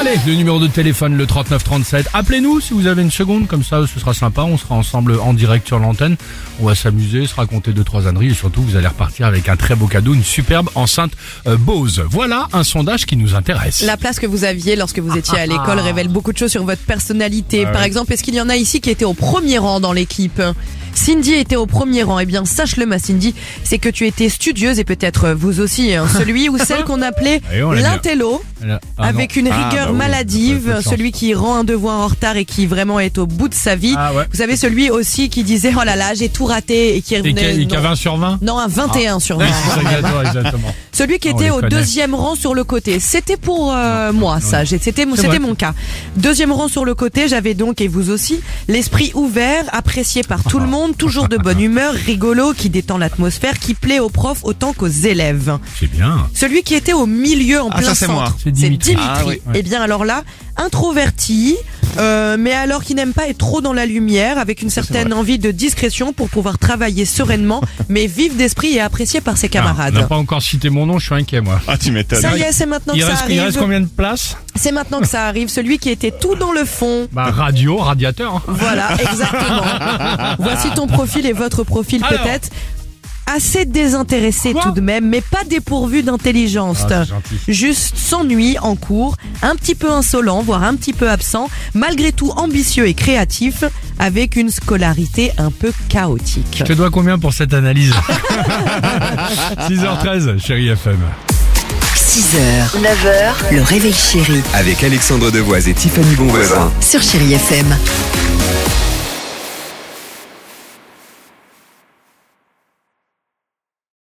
Allez, le numéro de téléphone, le 3937. Appelez-nous si vous avez une seconde, comme ça ce sera sympa. On sera ensemble en direct sur l'antenne. On va s'amuser, se raconter deux, trois âneries et surtout vous allez repartir avec un très beau cadeau, une superbe enceinte euh, Bose. Voilà un sondage qui nous intéresse. La place que vous aviez lorsque vous étiez à l'école révèle beaucoup de choses sur votre personnalité. Ah Par exemple, est-ce qu'il y en a ici qui étaient au premier rang dans l'équipe? Cindy était au premier rang. Eh bien, sache-le, ma Cindy, c'est que tu étais studieuse et peut-être vous aussi, hein, celui ou celle qu'on appelait bien. l'intello. Ah, avec une Ah, bah oui, maladive, celui qui rend un devoir en retard et qui vraiment est au bout de sa vie. Ah ouais. Vous savez, celui aussi qui disait oh là là, j'ai tout raté et qui Et qui a, revenait et qui a non, 20 sur 20 non, un 21 sur 20. C'est exactement, exactement. Celui qui Ah, était au connaît. deuxième rang sur le côté, c'était pour euh, moi ça, J'ai- c'était c'était mon cas. Deuxième rang sur le côté, j'avais donc et vous aussi l'esprit ouvert, apprécié par tout le monde, toujours de bonne humeur, rigolo, qui détend l'atmosphère, qui plaît aux profs autant qu'aux élèves. C'est bien. Celui qui était au milieu en Ah, plein ça, c'est centre, moi. C'est Dimitri. Ah, oui. Et bien alors là, introverti, euh, mais alors qui n'aime pas être trop dans la lumière, avec une certaine envie de discrétion pour pouvoir travailler sereinement, mais vif d'esprit et apprécié par ses Ah, on n'a camarades. pas encore cité mon nom, je suis inquiet moi. Ah, tu m'étonnes. Ça y est, c'est maintenant Il que ça reste, il reste arrive. combien de places C'est maintenant que ça arrive. Celui qui était tout dans le fond. Bah radio, radiateur. hein. Voilà, exactement. Voici ton profil et votre profil Alors. peut-être. Assez désintéressé Quoi tout de même, mais pas dépourvu d'intelligence. Ah. Juste s'ennuie en cours, un petit peu insolent, voire un petit peu absent, malgré tout ambitieux et créatif, avec une scolarité un peu chaotique. Je te dois combien pour cette analyse 6h13, chérie FM. 6h, 9h, le réveil chéri Avec Alexandre Devoise et Tiffany Bonvoisin. sur Chérie FM.